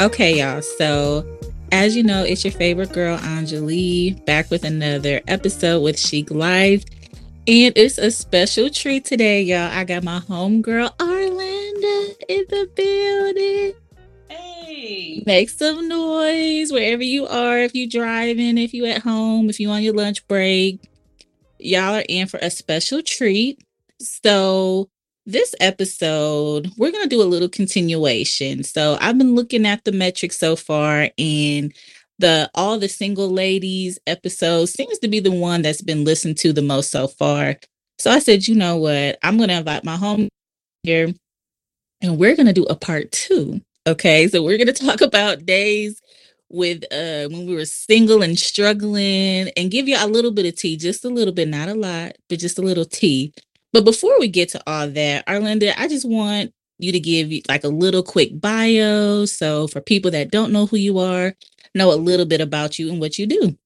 Okay, y'all. So, as you know, it's your favorite girl, Enjoli, back with another episode with Chic Life. And it's a special treat today, y'all. I got my homegirl, Arlinda, in the building. Make some noise wherever you are. If you're driving, if you're at home, if you on your lunch break. Y'all are in for a special treat. So this episode, we're to do a little continuation. So I've been looking at the metrics so far and the all the single ladies episode seems to be the one that's been listened to the most so far. So I said, you know what? I'm to invite my home here and we're going to do a part 2. Okay? So we're going to talk about days with uh when we were single and struggling and give you a little bit of tea, just a little bit, not a lot, but just a little tea but before we get to all that, Arlinda, I just want you to give like a little quick bio. So for people that don't know who you are, know a little bit about you and what you do.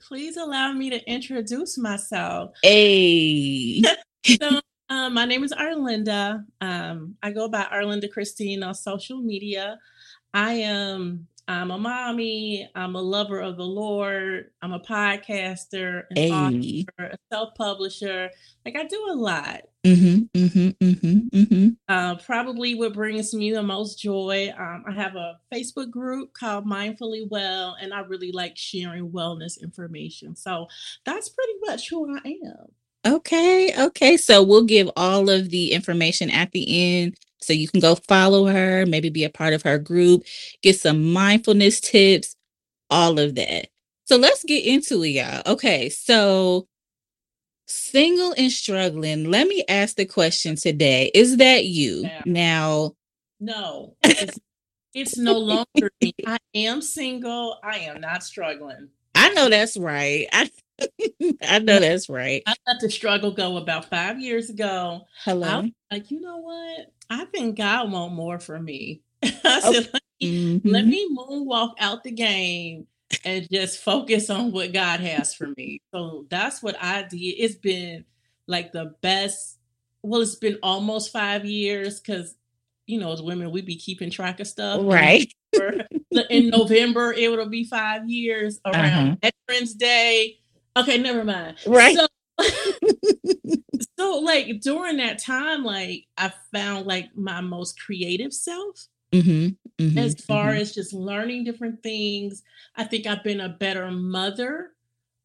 Please allow me to introduce myself. Hey. so, um, my name is Arlinda. Um, I go by Arlinda Christine on social media. I am I'm a mommy. I'm a lover of the Lord. I'm a podcaster, an Hey. author, a self-publisher. Like I do a lot. Mm-hmm. Mm-hmm. Mm-hmm. Mm-hmm. Uh, probably what brings me the most joy. Um, I have a Facebook group called Mindfully Well, and I really like sharing wellness information. So that's pretty much who I am. Okay. Okay. So we'll give all of the information at the end. So you can go follow her, maybe be a part of her group, get some mindfulness tips, all of that. So let's get into it, y'all. Okay. So single and struggling. Let me ask the question today. Is that you? Yeah. Now, No, it's, it's no longer me. I am single. I am not struggling. I know that's right. I I know that's right. I let the struggle go about five years ago. I Hello. like, you know what? I think God want more for me. I Oh, said, let me, let Mhm. me moonwalk out the game and just focus on what God has for me. So that's what I did. It's been like the best. Well, it's been almost five years because, you know, as women, we be keeping track of stuff. Right. In November, it will be five years around Veterans Day. Okay, never mind. Right. So, so like during that time, like I found like my most creative self Mm-hmm. Mm-hmm. as far mhm. as just learning different things. I think I've been a better mother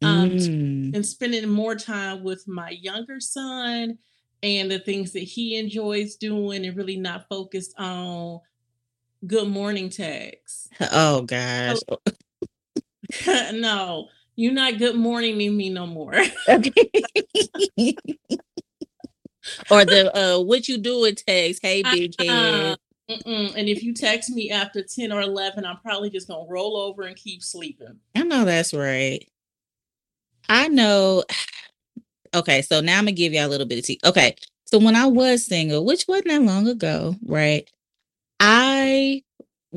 um, Mm. and spending more time with my younger son and the things that he enjoys doing and really not focused on good morning texts. Oh gosh. no, you're not good morning me no more. Okay. or the uh what you doing text, hey big Uh, head. mm-mm. And if you text me after 10 or 11, I'm probably just going to roll over and keep sleeping. I know that's right. I know. Okay, so now I'm gonna give y'all a little bit of tea. Okay, so when I was single, which wasn't that long ago, right? I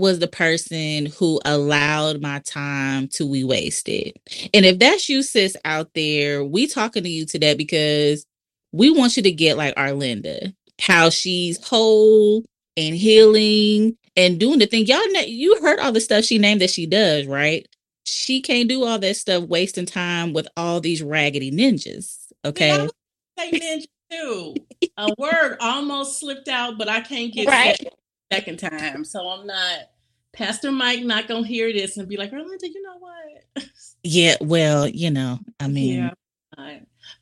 was the person who allowed my time to be wasted. And if that's you, sis, out there, we talking to you today because we want you to get like Arlinda, how she's whole and healing and doing the thing. Y'all know you heard all the stuff she named that she does, right? She can't do all that stuff wasting time with all these raggedy ninjas. Okay. Say ninja too? A word almost slipped out, but I can't get Right. second time. So I'm not, Pastor Mike not going to hear this and be like, Arlinda, you know what? Yeah, well, you know, I mean, yeah.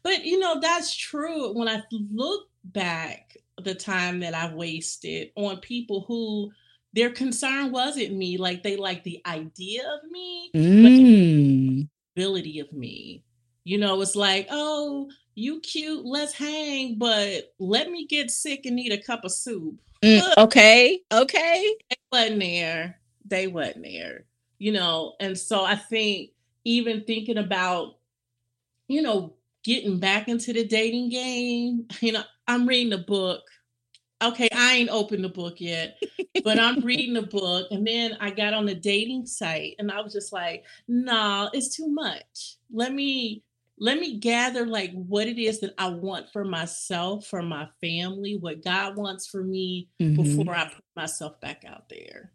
But you know, that's true. When I look back the time that I wasted on people who their concern wasn't me, like they like the idea of me, mm, ability of me. You know, it's like, oh, you cute, let's hang, but let me get sick and need a cup of soup. mm, okay, okay. Wasn't there. They wasn't there. You know, and so I think even thinking about, you know, getting back into the dating game, you know, I'm reading a book okay, I ain't opened the book yet, but I'm reading the book. And then I got on the dating site and I was just like, nah, it's too much. Let me let me gather like what it is that I want for myself, for my family, what God wants for me mm-hmm. before I put myself back out there.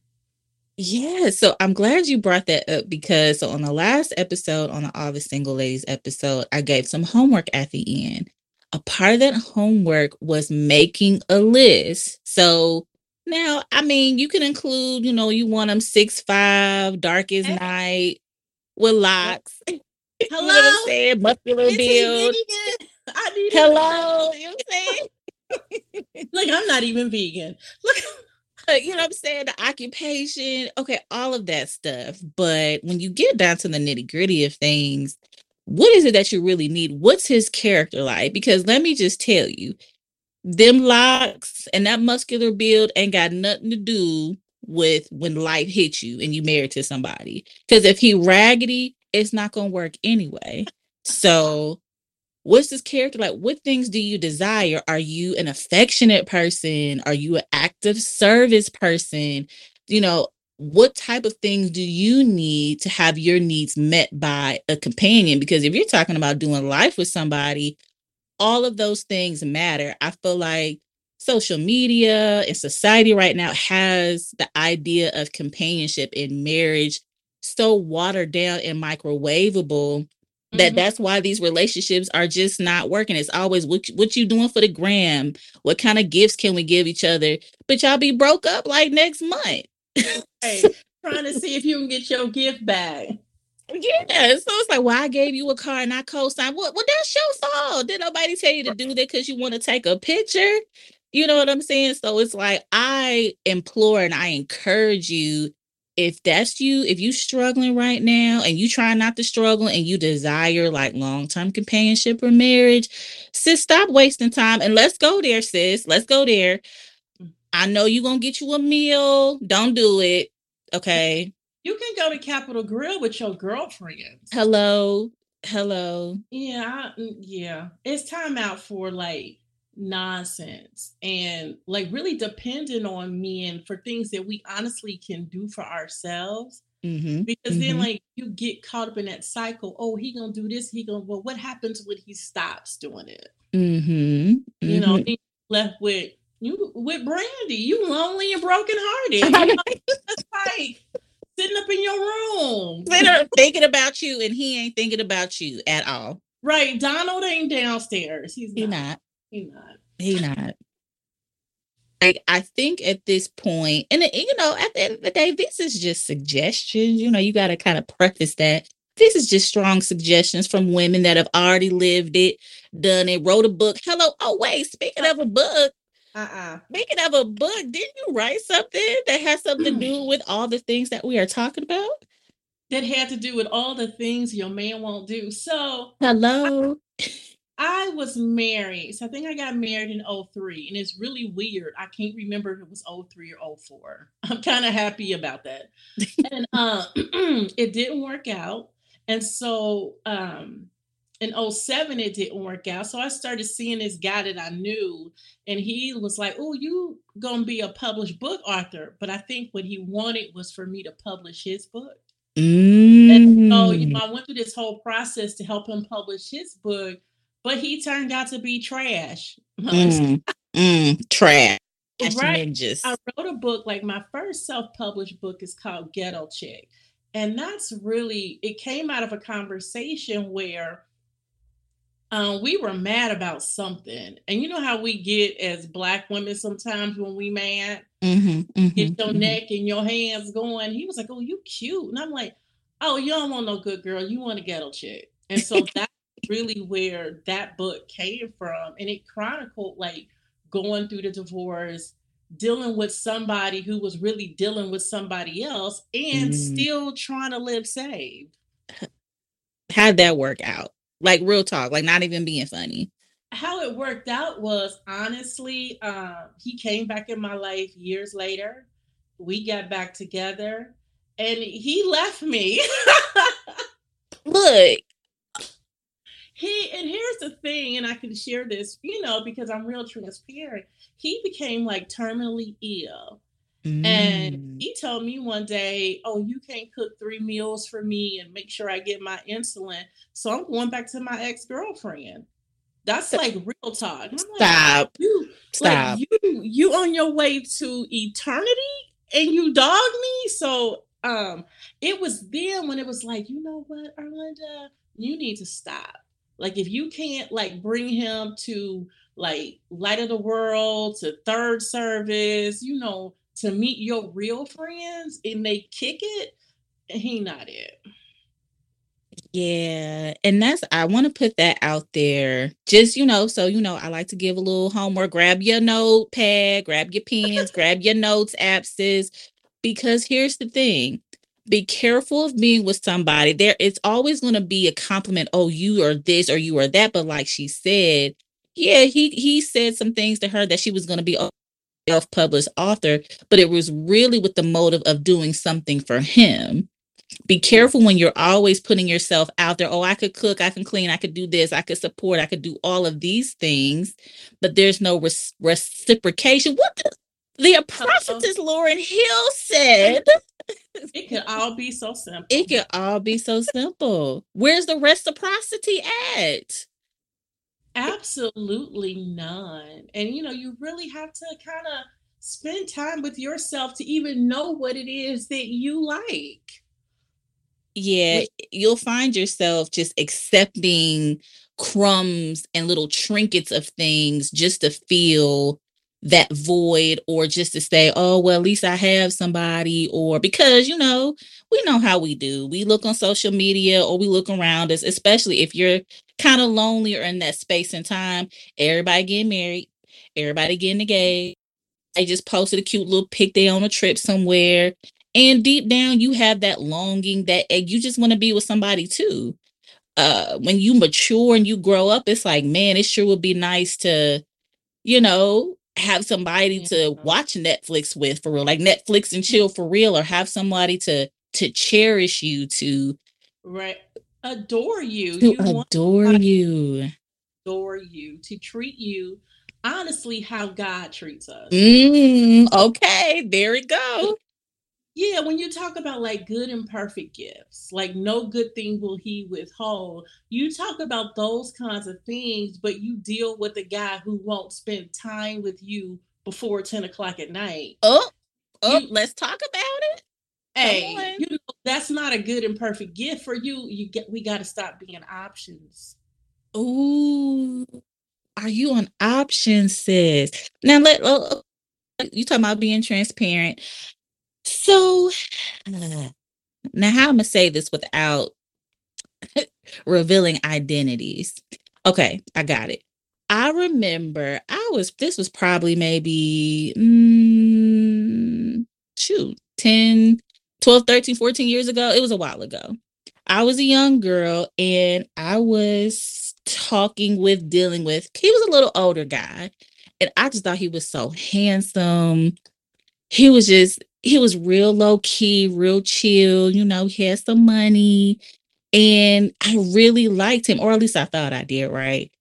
Yeah, so I'm glad you brought that up because so on the last episode, on the All the Single Ladies episode, I gave some homework at the end. A part of that homework was making a list. So now, I mean, you can include, you know, you want them six five, dark as night, with locks. Hello, you know what I'm saying? Muscular build. I need Hello, you know what I'm saying? like I'm not even vegan. Look, you know what I'm saying? The occupation, okay, all of that stuff. But when you get down to the nitty gritty of things, what is it that you really need? What's his character like? Because let me just tell you, them locks and that muscular build ain't got nothing to do with when life hits you and you married to somebody. Because if he raggedy, it's not gonna work anyway. So what's this character like? What things do you desire? Are you an affectionate person? Are you an active service person? You know, what type of things do you need to have your needs met by a companion? Because if you're talking about doing life with somebody, all of those things matter. I feel like social media and society right now has the idea of companionship in marriage so watered down and microwavable that mm-hmm. that's why these relationships are just not working it's always what, what you doing for the gram what kind of gifts can we give each other but y'all be broke up like next month hey, trying to see if you can get your gift back yeah, so it's like, well, I gave you a car and I co-signed. What? Well, that's your fault. Did nobody tell you to do that because you want to take a picture? You know what I'm saying? So it's like I implore and I encourage you if that's you, if you struggling right now and you try not to struggle and you desire like long-term companionship or marriage, sis, stop wasting time and let's go there, sis. Let's go there. I know you're gonna get you a meal. Don't do it. Okay. You can go to Capital Grille with your girlfriends. Hello. Hello. Yeah, mm, yeah. It's time out for like nonsense and like really dependent on men for things that we honestly can do for ourselves mm-hmm, because mm-hmm. then like you get caught up in that cycle oh he gonna do this he gonna well what happens when he stops doing it? Mm-hmm, you know mm-hmm. left with you with brandy. You lonely and broken hearted you know? it's like sitting up in your room. Thinking about you and he ain't thinking about you at all. Right. Donald ain't downstairs. He's not. not he not. He not. Like I think at this point, and you know, at the end of the day, this is just suggestions. You know, you got to kind of preface that. This is just strong suggestions from women that have already lived it, done it, wrote a book. Hello. Oh, wait, speaking of a book, uh-uh. Speaking of a book, didn't you write something that has something to mm. do with all the things that we are talking about? That had to do with all the things your man won't do. So, hello. I, I was married. So I think I got married in 03. And it's really weird. I can't remember if it was 03 or 04. I'm kind of happy about that. and uh, it didn't work out. And so um, in 07, it didn't work out. So I started seeing this guy that I knew. And he was like, Oh, you going to be a published book author. But I think what he wanted was for me to publish his book. Mm. And so, you know, mm. I went through this whole process to help him publish his book but he turned out to be trash. Mm, mm, trash. Right. I wrote a book, like my first self published book is called Ghetto Chick. And that's really, it came out of a conversation where um, we were mad about something. And you know how we get as Black women sometimes when we mad? Mm-hmm, mm-hmm, get your mm-hmm. neck and your hands going. He was like, Oh, you cute. And I'm like, Oh, you don't want no good girl. You want a ghetto chick. And so that really where that book came from. And it chronicled like going through the divorce, dealing with somebody who was really dealing with somebody else and mm. still trying to live saved. How'd that work out? Like real talk, like not even being funny. How it worked out was honestly, um, he came back in my life years later. We got back together and he left me. Look, he and here's the thing, and I can share this, you know, because I'm real transparent. He became like terminally ill. Mm. And he told me one day, Oh, you can't cook three meals for me and make sure I get my insulin. So I'm going back to my ex girlfriend. That's like real talk. Stop. You, Stop. Like, you, you on your way to eternity and you dog me. So um it was then when it was like, you know what, Arlinda, you need to stop. Like if you can't like bring him to like light of the world to third service, you know, to meet your real friends and they kick it, he not it. Yeah, and that's I want to put that out there. Just, you know, so you know, I like to give a little homework. Grab your notepad, grab your pens, grab your notes, apps, because here's the thing. Be careful of being with somebody. There it's always going to be a compliment, oh, you are this or you are that, but like she said, yeah, he he said some things to her that she was going to be a self-published author, but it was really with the motive of doing something for him be careful when you're always putting yourself out there. Oh, I could cook, I can clean, I could do this, I could support, I could do all of these things, but there's no res- reciprocation. What the prophetess Lauryn Hill said. It could all be so simple. It could all be so simple. Where's the reciprocity at? Absolutely none. And you know, you really have to kind of spend time with yourself to even know what it is that you like yeah, you'll find yourself just accepting crumbs and little trinkets of things just to feel that void or just to say, oh, well, at least I have somebody, or because, you know, we know how we do. We look on social media or we look around us, especially if you're kind of lonely or in that space and time. Everybody getting married, everybody getting engaged. They just posted a cute little pic they on a trip somewhere. And deep down, you have that longing that you just want to be with somebody too. Uh, when you mature and you grow up, it's like, man, it sure would be nice to, you know, have somebody to watch Netflix with for real, like Netflix and chill for real, or have somebody to to cherish you, to right adore you, to you adore you, adore you, to treat you honestly how God treats us. Mm, okay, there we go. Yeah, when you talk about like good and perfect gifts, like no good thing will he withhold, you talk about those kinds of things, but you deal with a guy who won't spend time with you before 10 o'clock at night. Oh, oh, you, let's talk about it. Hey, you know, that's not a good and perfect gift for you. You get we gotta stop being options. Ooh, are you on options, sis? Now let uh, you talking about being transparent. So now how I'm gonna say this without revealing identities. Okay, I got it. I remember I was this was probably maybe mm, shoot 10 12 13 14 years ago it was a while ago i was a young girl and i was talking with dealing with he was a little older guy and i just thought he was so handsome he was just he was real low key, real chill, you know, he had some money. And I really liked him, or at least I thought I did, right?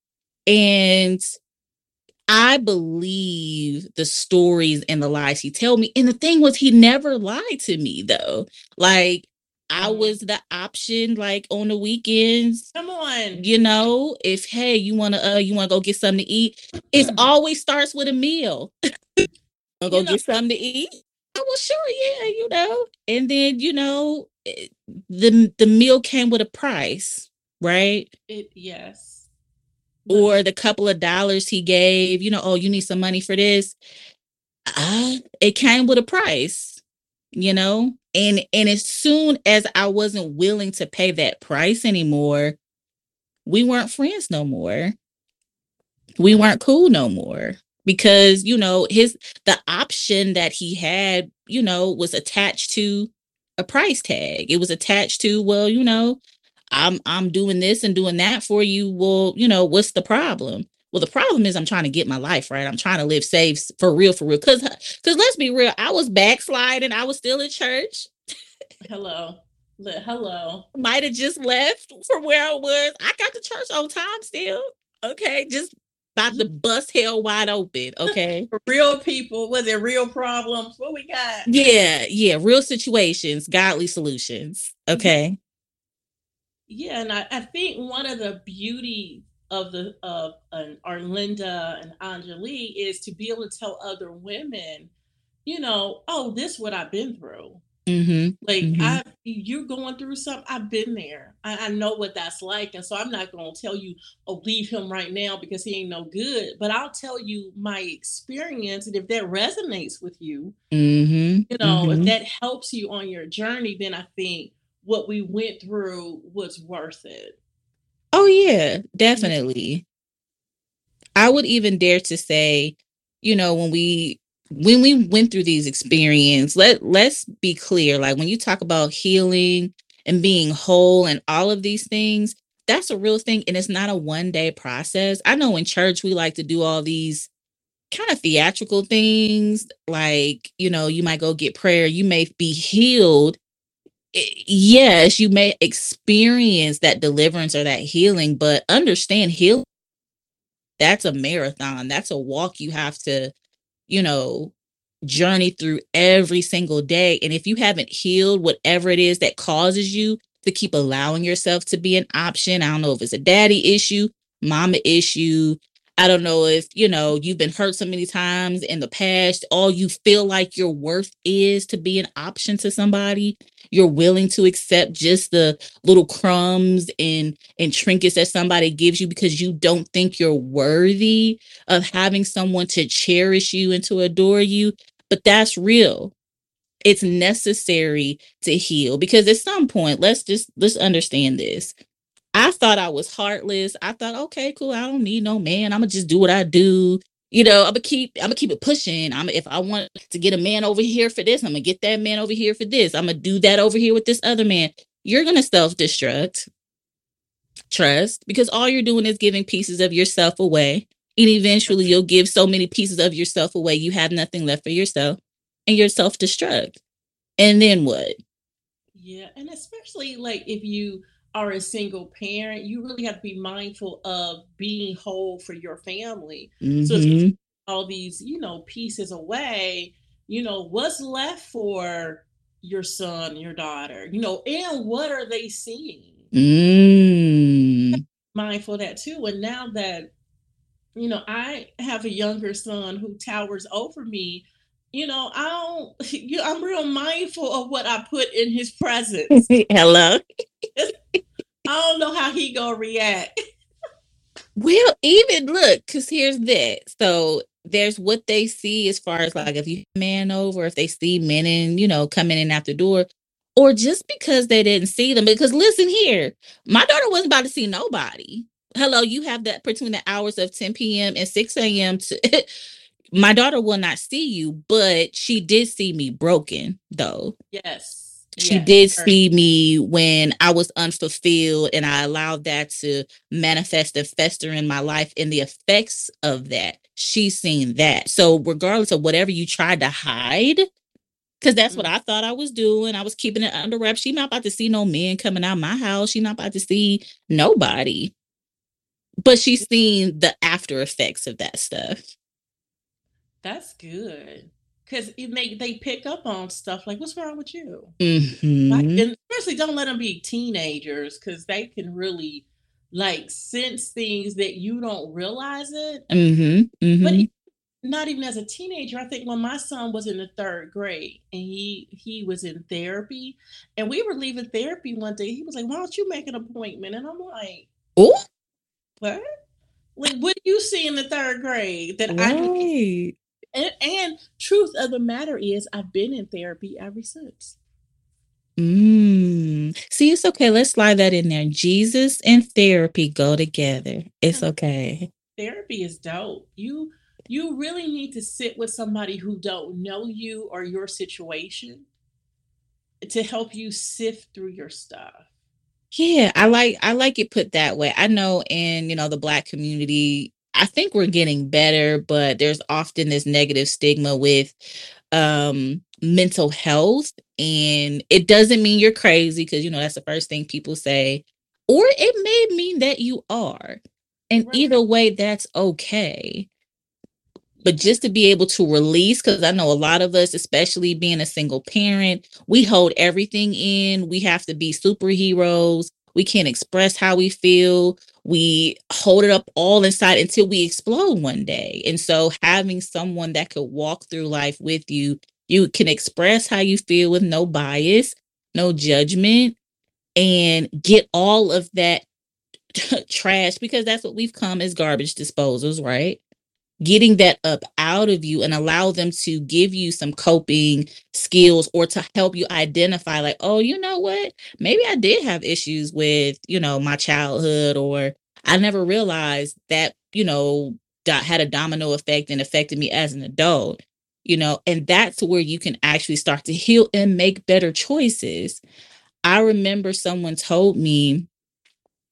And I believe the stories and the lies he tell me. And the thing was, he never lied to me though. Like I mm-hmm. was the option, like on the weekends. Come on, you know, if hey, you wanna uh, you wanna go get something to eat, it always starts with a meal. go know, get something to eat. Oh, well, sure, yeah, you know. And then, you know, eh, the the meal came with a price, right? It yes. Or the couple of dollars he gave, you know, oh, you need some money for this. Uh, it came with a price, you know? And and as soon as I wasn't willing to pay that price anymore, we weren't friends no more. We weren't cool no more because you know his the option that he had you know was attached to a price tag. It was attached to well you know i'm i'm doing this and doing that for you. Well you know what's the problem? Well the problem is i'm trying to get my life right. I'm trying to live safe for real for real. Because because uh, let's be real i was backsliding. I was still in church. Hello. Hello. Might have just left from where I was. I got to church on time still. Okay, just about to bust hell wide open. Okay, real people, was it real problems? What we got? yeah, yeah, real situations, godly solutions. Okay, Yeah, and I, I think one of the beauty of the of an Arlinda and Enjoli is to be able to tell other women, you know, oh, this is what I've been through. Mm-hmm, Like mm-hmm. I, you're going through something. I've been there. I, I know what that's like, and so I'm not going to tell you, "Oh, leave him right now because he ain't no good." But I'll tell you my experience, and if that resonates with you, Mm-hmm. you know, if that helps you on your journey, then I think what we went through was worth it. Oh yeah, definitely. I would even dare to say, you know, when we when we went through these experiences, let let's be clear. Like when you talk about healing and being whole and all of these things, that's a real thing, and it's not a one day process. I know in church we like to do all these kind of theatrical things, like you know, you might go get prayer, you may be healed. Yes, you may experience that deliverance or that healing, but understand healing that's a marathon. That's a walk you have to, you know, journey through every single day. And if you haven't healed whatever it is that causes you to keep allowing yourself to be an option, I don't know if it's a daddy issue, mama issue. I don't know if, you know, you've been hurt so many times in the past, all you feel like your worth is to be an option to somebody. You're willing to accept just the little crumbs and and trinkets that somebody gives you because you don't think you're worthy of having someone to cherish you and to adore you. But that's real. It's necessary to heal because at some point, let's just let's understand this. I thought I was heartless. I thought, okay, cool. I don't need no man. I'm gonna just do what I do. You know, I'm gonna keep I'm gonna keep it pushing. I'm if I want to get a man over here for this, I'm gonna get that man over here for this. I'm gonna do that over here with this other man. You're gonna self-destruct trust because all you're doing is giving pieces of yourself away. And eventually you'll give so many pieces of yourself away, you have nothing left for yourself and you're self destruct. And then what? Yeah, and especially like if you are a single parent, you really have to be mindful of being whole for your family. So if you Mhm. all these, you know, pieces away, you know, what's left for your son, your daughter, you know, and what are they seeing? Mm. Mindful of that too. And now that, you know, I have a younger son who towers over me, you know, I don't, you know, I'm real mindful of what I put in his presence. Hello. I don't know how he gonna react. Well, even look, because here's that. So there's what they see as far as like if you man over, if they see men in, you know, coming in out the door, or just because they didn't see them. Because listen here, my daughter wasn't about to see nobody. Hello, you have that between the hours of 10 p.m. and 6 a.m. to my daughter will not see you, but she did see me broken though. Yes. She did sure. see me when I was unfulfilled and I allowed that to manifest and fester in my life and the effects of that. She's seen that. So regardless of whatever you tried to hide, because that's what Mm. I thought I was doing. I was keeping it under wraps. She not about to see no men coming out my house. She not about to see nobody. But she's seen the after effects of that stuff. That's good. Cause it make they pick up on stuff like what's wrong with you? Like, Mhm. and especially don't let them be teenagers because they can really like sense things that you don't realize it. Mhm. But Mhm. e- not even as a teenager, I think when my son was in the third grade and he he was in therapy, and we were leaving therapy one day, he was like, "Why don't you make an appointment?" And I'm like, Oh, "What? Like, what do you see in the third grade that I didn't?" right. And, and truth of the matter is, I've been in therapy ever since. Mm. See, it's okay. Let's slide that in there. Jesus and therapy go together. It's okay. Therapy is dope. You you really need to sit with somebody who don't know you or your situation to help you sift through your stuff. Yeah, I like I like it put that way. I know in, you know, the black community, I think we're getting better, but there's often this negative stigma with um mental health and it doesn't mean you're crazy because you know that's the first thing people say or it may mean that you are and Right. either way that's okay but just to be able to release because i know a lot of us especially being a single parent we hold everything in we have to be superheroes we can't express how we feel. We hold it up all inside until we explode one day. And so having someone that could walk through life with you you can express how you feel with no bias no judgment and get all of that trash because that's what we've come as garbage disposals right getting that up out of you and allow them to give you some coping skills or to help you identify like oh you know what? Maybe i did have issues with you know my childhood or i never realized that you know had a domino effect and affected me as an adult you know and that's where you can actually start to heal and make better choices. I remember someone told me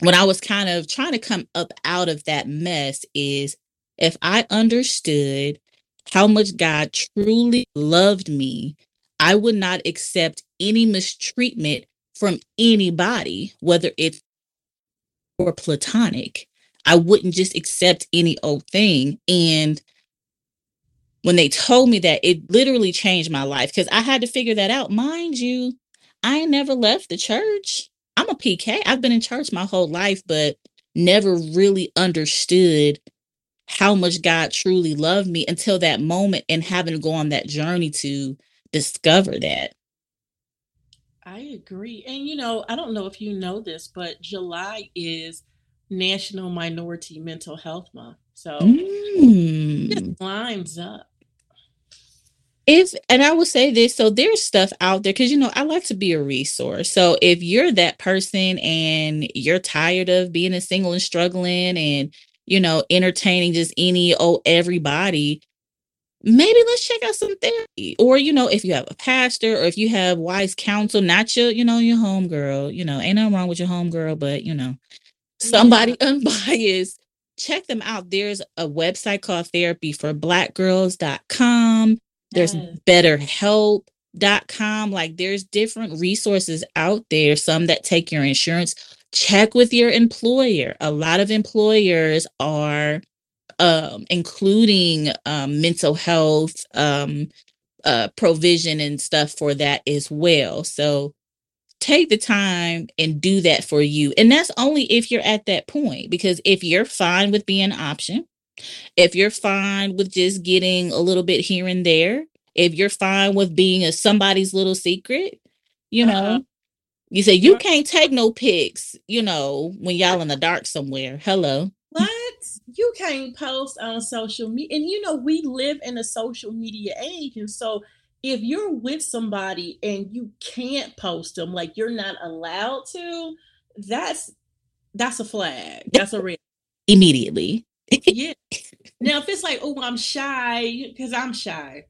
when i was kind of trying to come up out of that mess is if I understood how much God truly loved me, I would not accept any mistreatment from anybody, whether it's or platonic. I wouldn't just accept any old thing. And when they told me that, it literally changed my life because I had to figure that out. Mind you, I never left the church. I'm a PK. I've been in church my whole life, but never really understood how much God truly loved me until that moment and having to go on that journey to discover that. I agree. And you know, I don't know if you know this, but July is National Minority Mental Health Month. So Mm. it lines up. If and I will say this, so there's stuff out there because you know I like to be a resource. So if you're that person and you're tired of being a single and struggling and you know entertaining just any oh everybody, maybe let's check out some therapy. Or you know if you have a pastor or if you have wise counsel, not your you know your homegirl. You know ain't nothing wrong with your homegirl, but you know somebody unbiased. Check them out. There's a website called therapyforblackgirls.com. There's Yes. betterhelp.com. Like there's different resources out there, some that take your insurance. Check with your employer. A lot of employers are um including um mental health um uh provision and stuff for that as well. So take the time and do that for you. And that's only if you're at that point because if you're fine with being an option, if you're fine with just getting a little bit here and there, if you're fine with being a somebody's little secret, you know, Uh-huh. You say you can't take no pics, you know, when y'all in the dark somewhere. Hello. What? You can't post on social media. And you know, we live in a social media age. And so if you're with somebody and you can't post them, like you're not allowed to, that's that's a flag. That's a red. Immediately. Yeah. Now if it's like, oh, I'm shy, because I'm shy.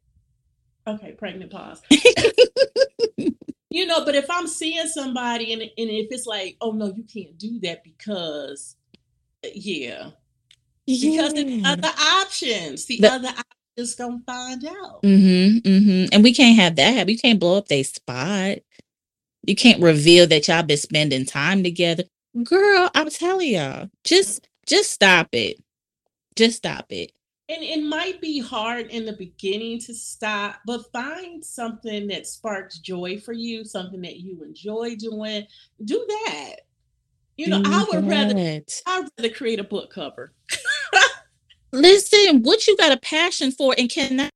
Okay, pregnant pause. You know, but if I'm seeing somebody and, and if it's like, oh no, you can't do that because yeah. Because the other options, the, The- other options gonna find out. Mm-hmm. Mm-hmm. And we can't have that. You can't blow up their spot. You can't reveal that y'all been spending time together. Girl, I'm telling y'all, just just stop it. Just stop it. And it might be hard in the beginning to stop, but find something that sparks joy for you, something that you enjoy doing. Do that. You know, I Do would rather. Mm-hmm. I'd rather create a book cover. listen, what you got a passion for and cannot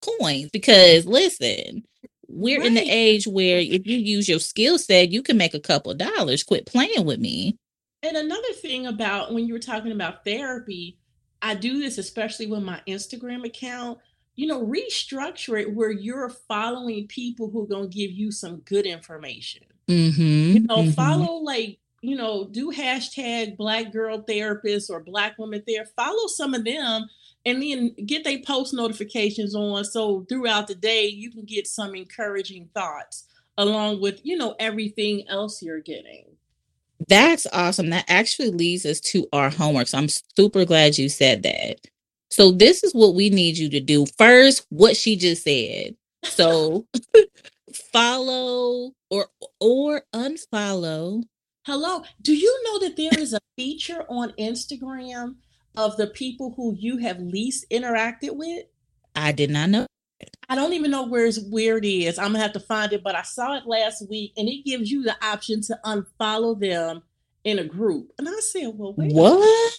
coins because listen, we're in the age where if you use your skill set, you can make a couple dollars. Quit playing with me. And another thing about when you were talking about therapy, I do this especially with my Instagram account. You know, restructure it where you're following people who are going to give you some good information. Mm-hmm. You know, follow like, you know, do hashtag black girl therapist or black woman therapist. Follow some of them and then get their post notifications on. So throughout the day, you can get some encouraging thoughts along with, you know, everything else you're getting. That's awesome. That actually leads us to our homework. So I'm super glad you said that. So this is what we need you to do. First, what she just said. So follow or or unfollow. Hello. Do you know that there is a feature on Instagram of the people who you have least interacted with? I did not know. I don't even know where, where it is. I'm gonna have to find it, but I saw it last week and it gives you the option to unfollow them in a group. And I said, Well, wait. What?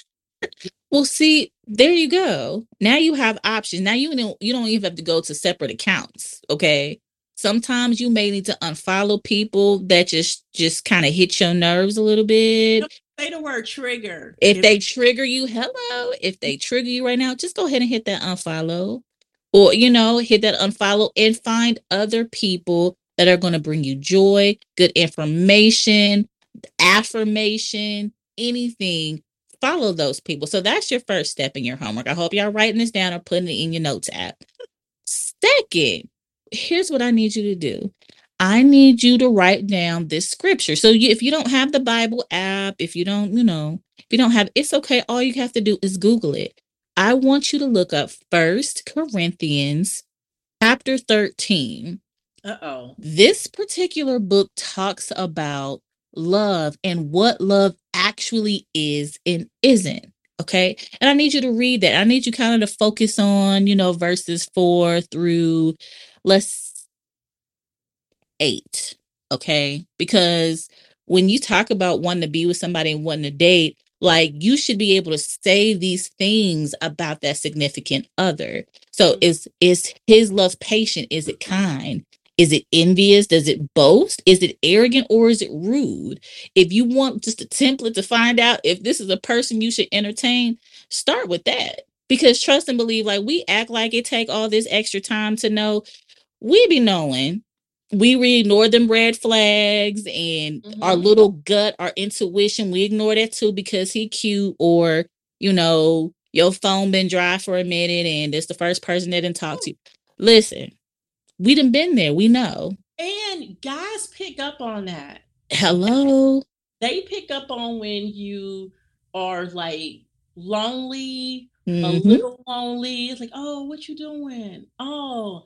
Well, see, there you go. Now you have options. Now you don't you don't even have to go to separate accounts. Okay. Sometimes you may need to unfollow people that just just kind of hit your nerves a little bit. Say the word trigger. If, if they trigger you, hello. If they trigger you right now, just go ahead and hit that unfollow. Or, you know, hit that unfollow and find other people that are going to bring you joy, good information, affirmation, anything follow those people. So that's your first step in your homework. I hope y'all writing this down or putting it in your notes app. Second, here's what I need you to do. I need you to write down this scripture. So you, if you don't have the Bible app, if you don't, you know, if you don't have, it's okay. All you have to do is Google it. I want you to look up First Corinthians chapter 13. Uh-oh. This particular book talks about love and what love actually is and isn't. Okay. And I need you to read that. I need you kind of to focus on, you know, verses four through let's eight. Okay. Because when you talk about wanting to be with somebody and wanting to date, like you should be able to say these things about that significant other. So mm-hmm. is is his love patient? Is it kind? Is it envious? Does it boast? Is it arrogant or is it rude? If you want just a template to find out if this is a person you should entertain, start with that. Because trust and believe, like we act like it take all this extra time to know, we be knowing. We ignore them red flags and mm-hmm. our little gut, our intuition, we ignore that too because he cute or, you know, your phone been dry for a minute and it's the first person that didn't talk to you. Listen, we done been there. We know. And guys pick up on that. Hello. They pick up on when you are like lonely, mm-hmm. a little lonely. It's like, oh, what you doing? Oh,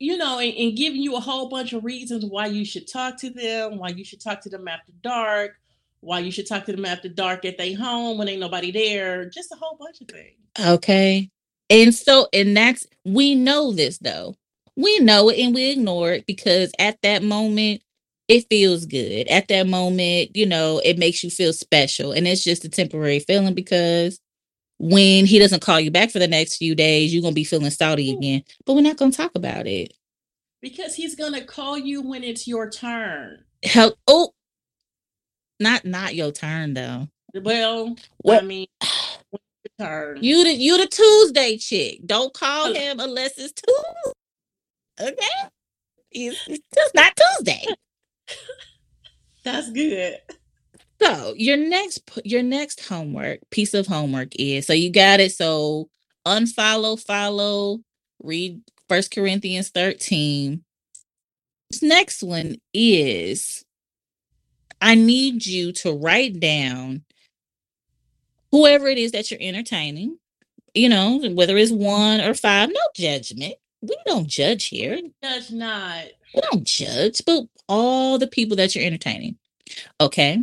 you know, and, and, giving you a whole bunch of reasons why you should talk to them, why you should talk to them after dark, why you should talk to them after dark at their home when ain't nobody there, just a whole bunch of things. Okay. And so, and that's, we know this though we know it and we ignore it because at that moment it feels good. At that moment, you know, it makes you feel special. And it's just a temporary feeling because when he doesn't call you back for the next few days, you're to be feeling salty again. But we're not to talk about it. Because he's to call you when it's your turn. Help. Oh, not not your turn though. Well, what? I mean, turn. You the you the Tuesday chick. Don't call oh. him unless it's Tuesday. Okay. It's, it's just not Tuesday. That's good. So your next your next homework piece of homework is so you got it. So unfollow, follow, read First Corinthians 13. This next one is I need you to write down whoever it is that you're entertaining, you know, whether it's one or five, no judgment we don't judge here. Judge not. We don't judge, but all the people that you're entertaining. Okay.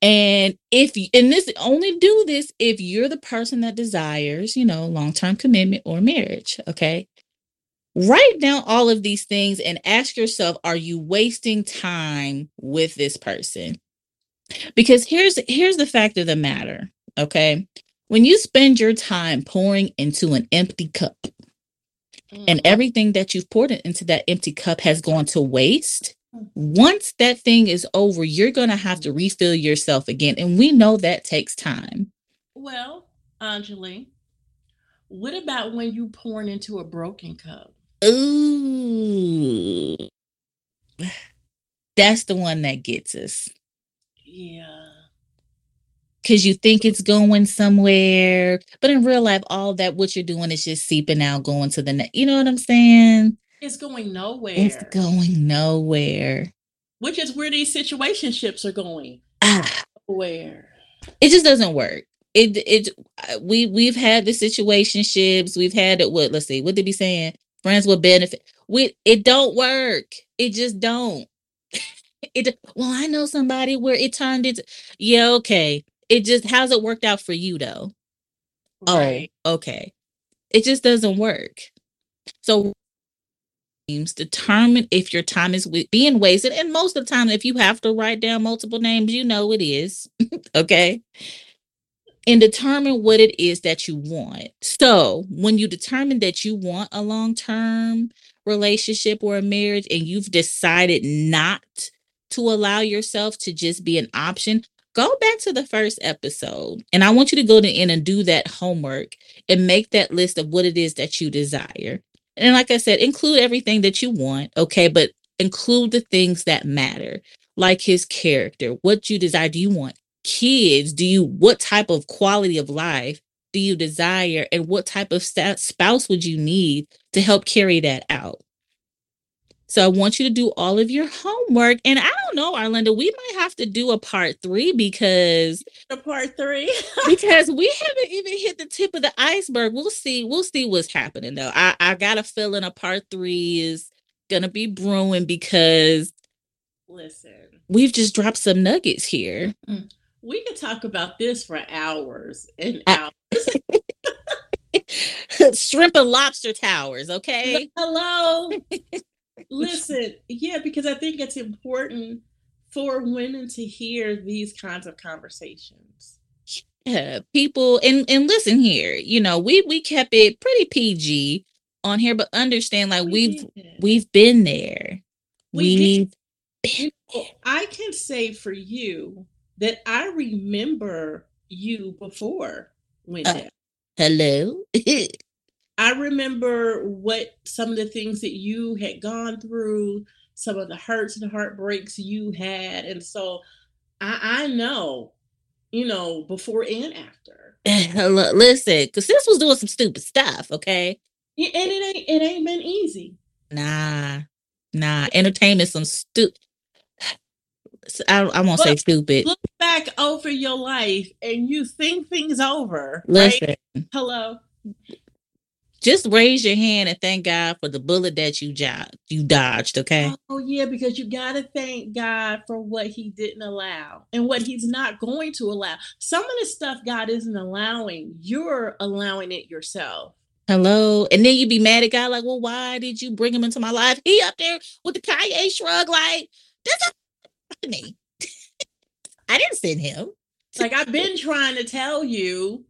And if you, and this only do this if you're the person that desires, you know, long term commitment or marriage. Okay. Write down all of these things and ask yourself are you wasting time with this person? Because here's here's the fact of the matter, okay? When you spend your time pouring into an empty cup, mm-hmm. and everything that you've poured into that empty cup has gone to waste, once that thing is over, you're going to have to refill yourself again. And we know that takes time. Well, Enjoli, what about when you pouring into a broken cup? Ooh. That's the one that gets us. Yeah because you think it's going somewhere. But in real life, all that what you're doing is just seeping out, going to the next. You know what I'm saying? It's going nowhere. It's going nowhere. Which is where these situationships are going. Ah, where it just doesn't work. It it uh, we we've had the situationships. We've had it. What let's see. What they be saying? Friends with benefit. We it don't work. It just don't. it well, I know somebody where it turned into yeah, okay. It just how's it worked out for you though? Right. Oh, okay. It just doesn't work. So determine if your time is being wasted. And most of the time if you have to write down multiple names you know it is okay? And determine what it is that you want. So when you determine that you want a long-term relationship or a marriage and you've decided not to allow yourself to just be an option go back to the first episode. And i want you to go in and do that homework and make that list of what it is that you desire and like I said, include everything that you want, okay, but include the things that matter, like his character, what you desire. Do you want kids? Do you, what type of quality of life do you desire? And what type of spouse would you need to help carry that out? So I want you to do all of your homework. And I don't know, Arlinda, we might have to do a part three because a part three. because we haven't even hit the tip of the iceberg. We'll see. We'll see what's happening though. I, I got a feeling a part three is gonna be brewing because listen, we've just dropped some nuggets here. Mm. We could talk about this for hours and hours. Shrimp and lobster towers, okay? Hello. Listen, yeah, because I think it's important for women to hear these kinds of conversations. Yeah, people and and listen here, you know, we we kept it pretty PG on here, but understand like we've, we've been there. We we've been I can say for you that I remember you before Wendy. Uh, hello. I remember what some of the things that you had gone through, some of the hurts and heartbreaks you had. And so I, I know, you know, before and after. Listen, because this was doing some stupid stuff, okay? Yeah, and it ain't it ain't been easy. Nah, nah. Entertainment some stupid. I, I won't look, say stupid. Look back over your life and you think things over. Listen. Right? Hello just raise your hand and thank God for the bullet that you jo- you dodged, okay? Oh yeah, because you got to thank God for what he didn't allow and what he's not going to allow. Some of the stuff God isn't allowing, you're allowing it yourself. Hello. And then you be mad at God, like, well, why did you bring him into my life? He up there with the Kanye shrug, like, that's me. I didn't send him. Like I've been trying to tell you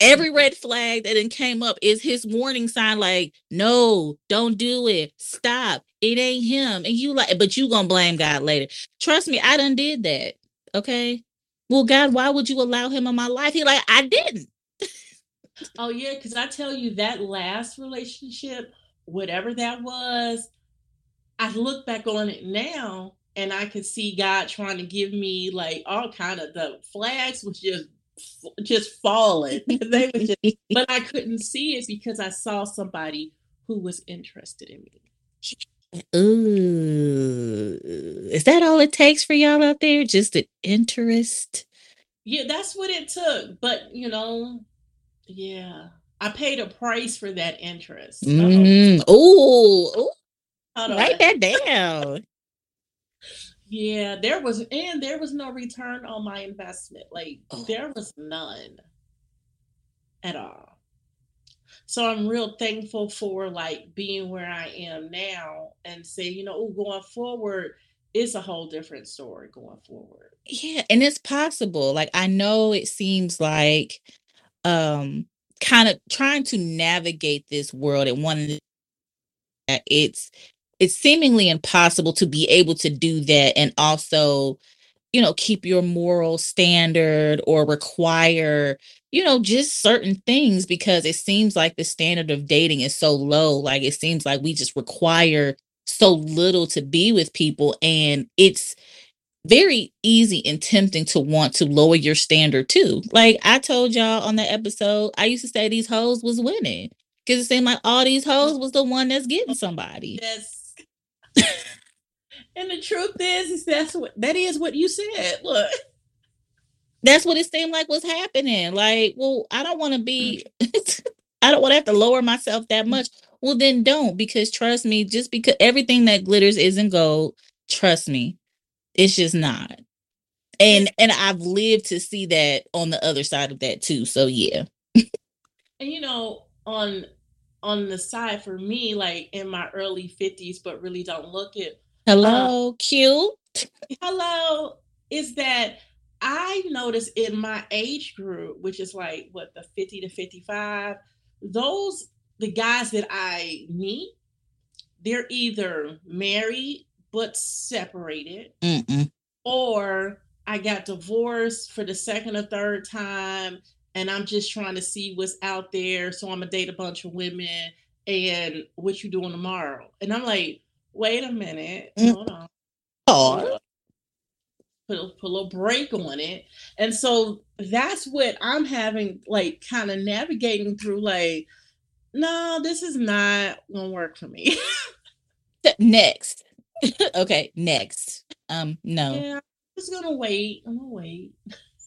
every red flag that then came up is his warning sign like no don't do it. Stop. It ain't him. And you like but you gonna blame god later. Trust me i done did that okay? Well god why would you allow him in my life? He like i didn't. Oh yeah because i tell you that last relationship whatever that was i look back on it now and i could see god trying to give me like all kind of the flags was just just falling. they were just, but I couldn't see it because I saw somebody who was interested in me. Ooh, is that all it takes for y'all out there? Just an interest? Yeah, that's what it took. But you know, yeah, I paid a price for that interest. Mm. Oh, write that down. Yeah, there was and there was no return on my investment. Like oh. there was none at all. So I'm real thankful for like being where I am now and say, you know, going forward, it's a whole different story going forward. Yeah, and it's possible. Like I know it seems like um kind of trying to navigate this world and one that it's it's seemingly impossible to be able to do that and also you know keep your moral standard or require you know just certain things because it seems like the standard of dating is so low. Like it seems like we just require so little to be with people and it's very easy and tempting to want to lower your standard too. Like i told y'all on that episode i used to say these hoes was winning because it seemed like all these hoes was the one that's getting somebody. Yes and the truth is, is that's what that is what you said. Look. That's what it seemed like was happening. Like, well, I don't want to be mm. I don't want to have to lower myself that mm. much. well then don't because trust me, just because everything that glitters isn't gold, trust me, it's just not. And and I've lived to see that on the other side of that too. So yeah. and you know, on on the side for me, like in my early 50s, but really don't look it. Hello, uh, cute. Hello, is that I notice in my age group, which is like what the 50 to 55, those the guys that I meet, they're either married but separated, Mm-mm. or I got divorced for the second or third time, and I'm just trying to see what's out there. So I'm gonna date a bunch of women, and what you doing tomorrow? And I'm like, wait a minute, mm. hold on. Oh, put a, put a little break on it. And so that's what I'm having, like, kind of navigating through. Like, no, this is not gonna work for me. next, okay, next. Um, no. Yeah, I'm just gonna wait. I'm gonna wait.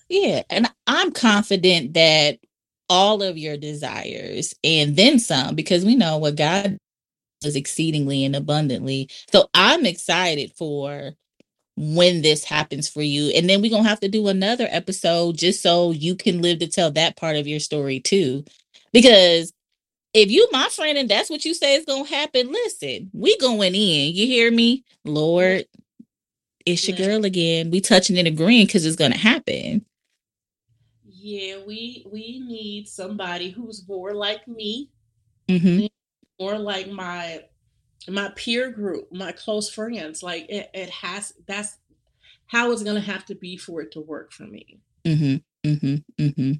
Yeah, and I'm confident that all of your desires and then some, because we know what God does exceedingly and abundantly. So I'm excited for when this happens for you. And then we're going to have to do another episode just so you can live to tell that part of your story too. Because if you my friend and that's what you say is going to happen, listen, we going in. You hear me? Lord, it's your girl again. We touching and agreeing because it's going to happen. Yeah, we we need somebody who's more like me, mm-hmm. more like my my peer group, my close friends. Like it, it has that's how it's gonna have to be for it to work for me. Mm-hmm. Mm-hmm. Mm-hmm.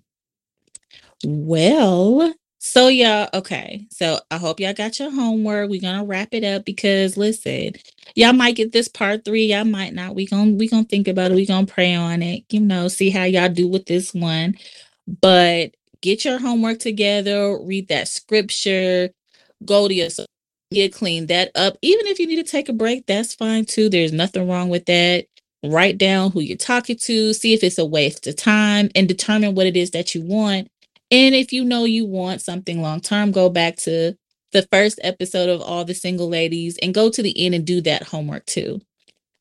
Well, so y'all, okay. So I hope y'all got your homework. We're gonna wrap it up because listen, y'all might get this part three, y'all might not. We gonna we gonna think about it, we gonna pray on it, you know, see how y'all do with this one. But get your homework together, read that scripture, go to your get clean that up. Even if you need to take a break, that's fine too. There's nothing wrong with that. Write down who you're talking to, see if it's a waste of time, and determine what it is that you want. And if you know you want something long term, go back to the first episode of All the Single Ladies and go to the end and do that homework too.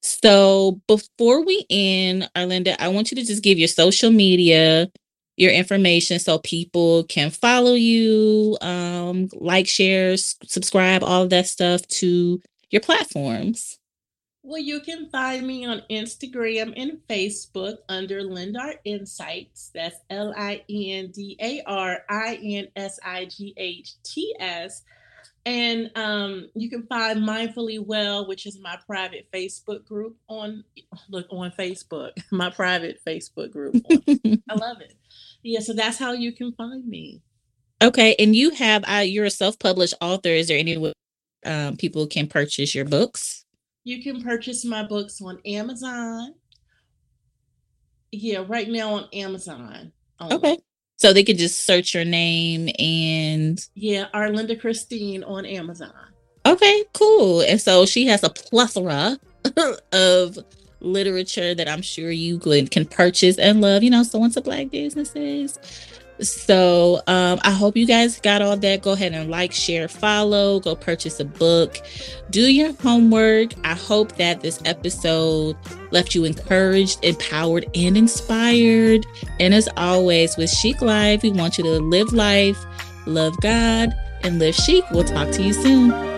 So before we end, Arlinda, I want you to just give your social media, your information so people can follow you, um, like, share, subscribe, all of that stuff to your platforms. Well, you can find me on Instagram and Facebook under Lindar Insights. That's L I N D A R I N S I G H T S. And um, you can find Mindfully Well, which is my private Facebook group on look on Facebook, my private Facebook group. I love it yeah, so that's how you can find me. Okay, and you have uh, you're a self-published author. Is there any way um, people can purchase your books? You can purchase my books on Amazon. Yeah, right now on Amazon. Only. Okay. So they could just search your name and yeah, Arlinda Christine on Amazon. Okay, cool. And so she has a plethora of literature that I'm sure you could, can purchase and love, you know, so once a black businesses. So um, I hope you guys got all that. Go ahead and like, share, follow, go purchase a book, do your homework. I hope that this episode left you encouraged, empowered, and inspired. And as always, with Chic Life, we want you to live life, love God, and live chic. We'll talk to you soon.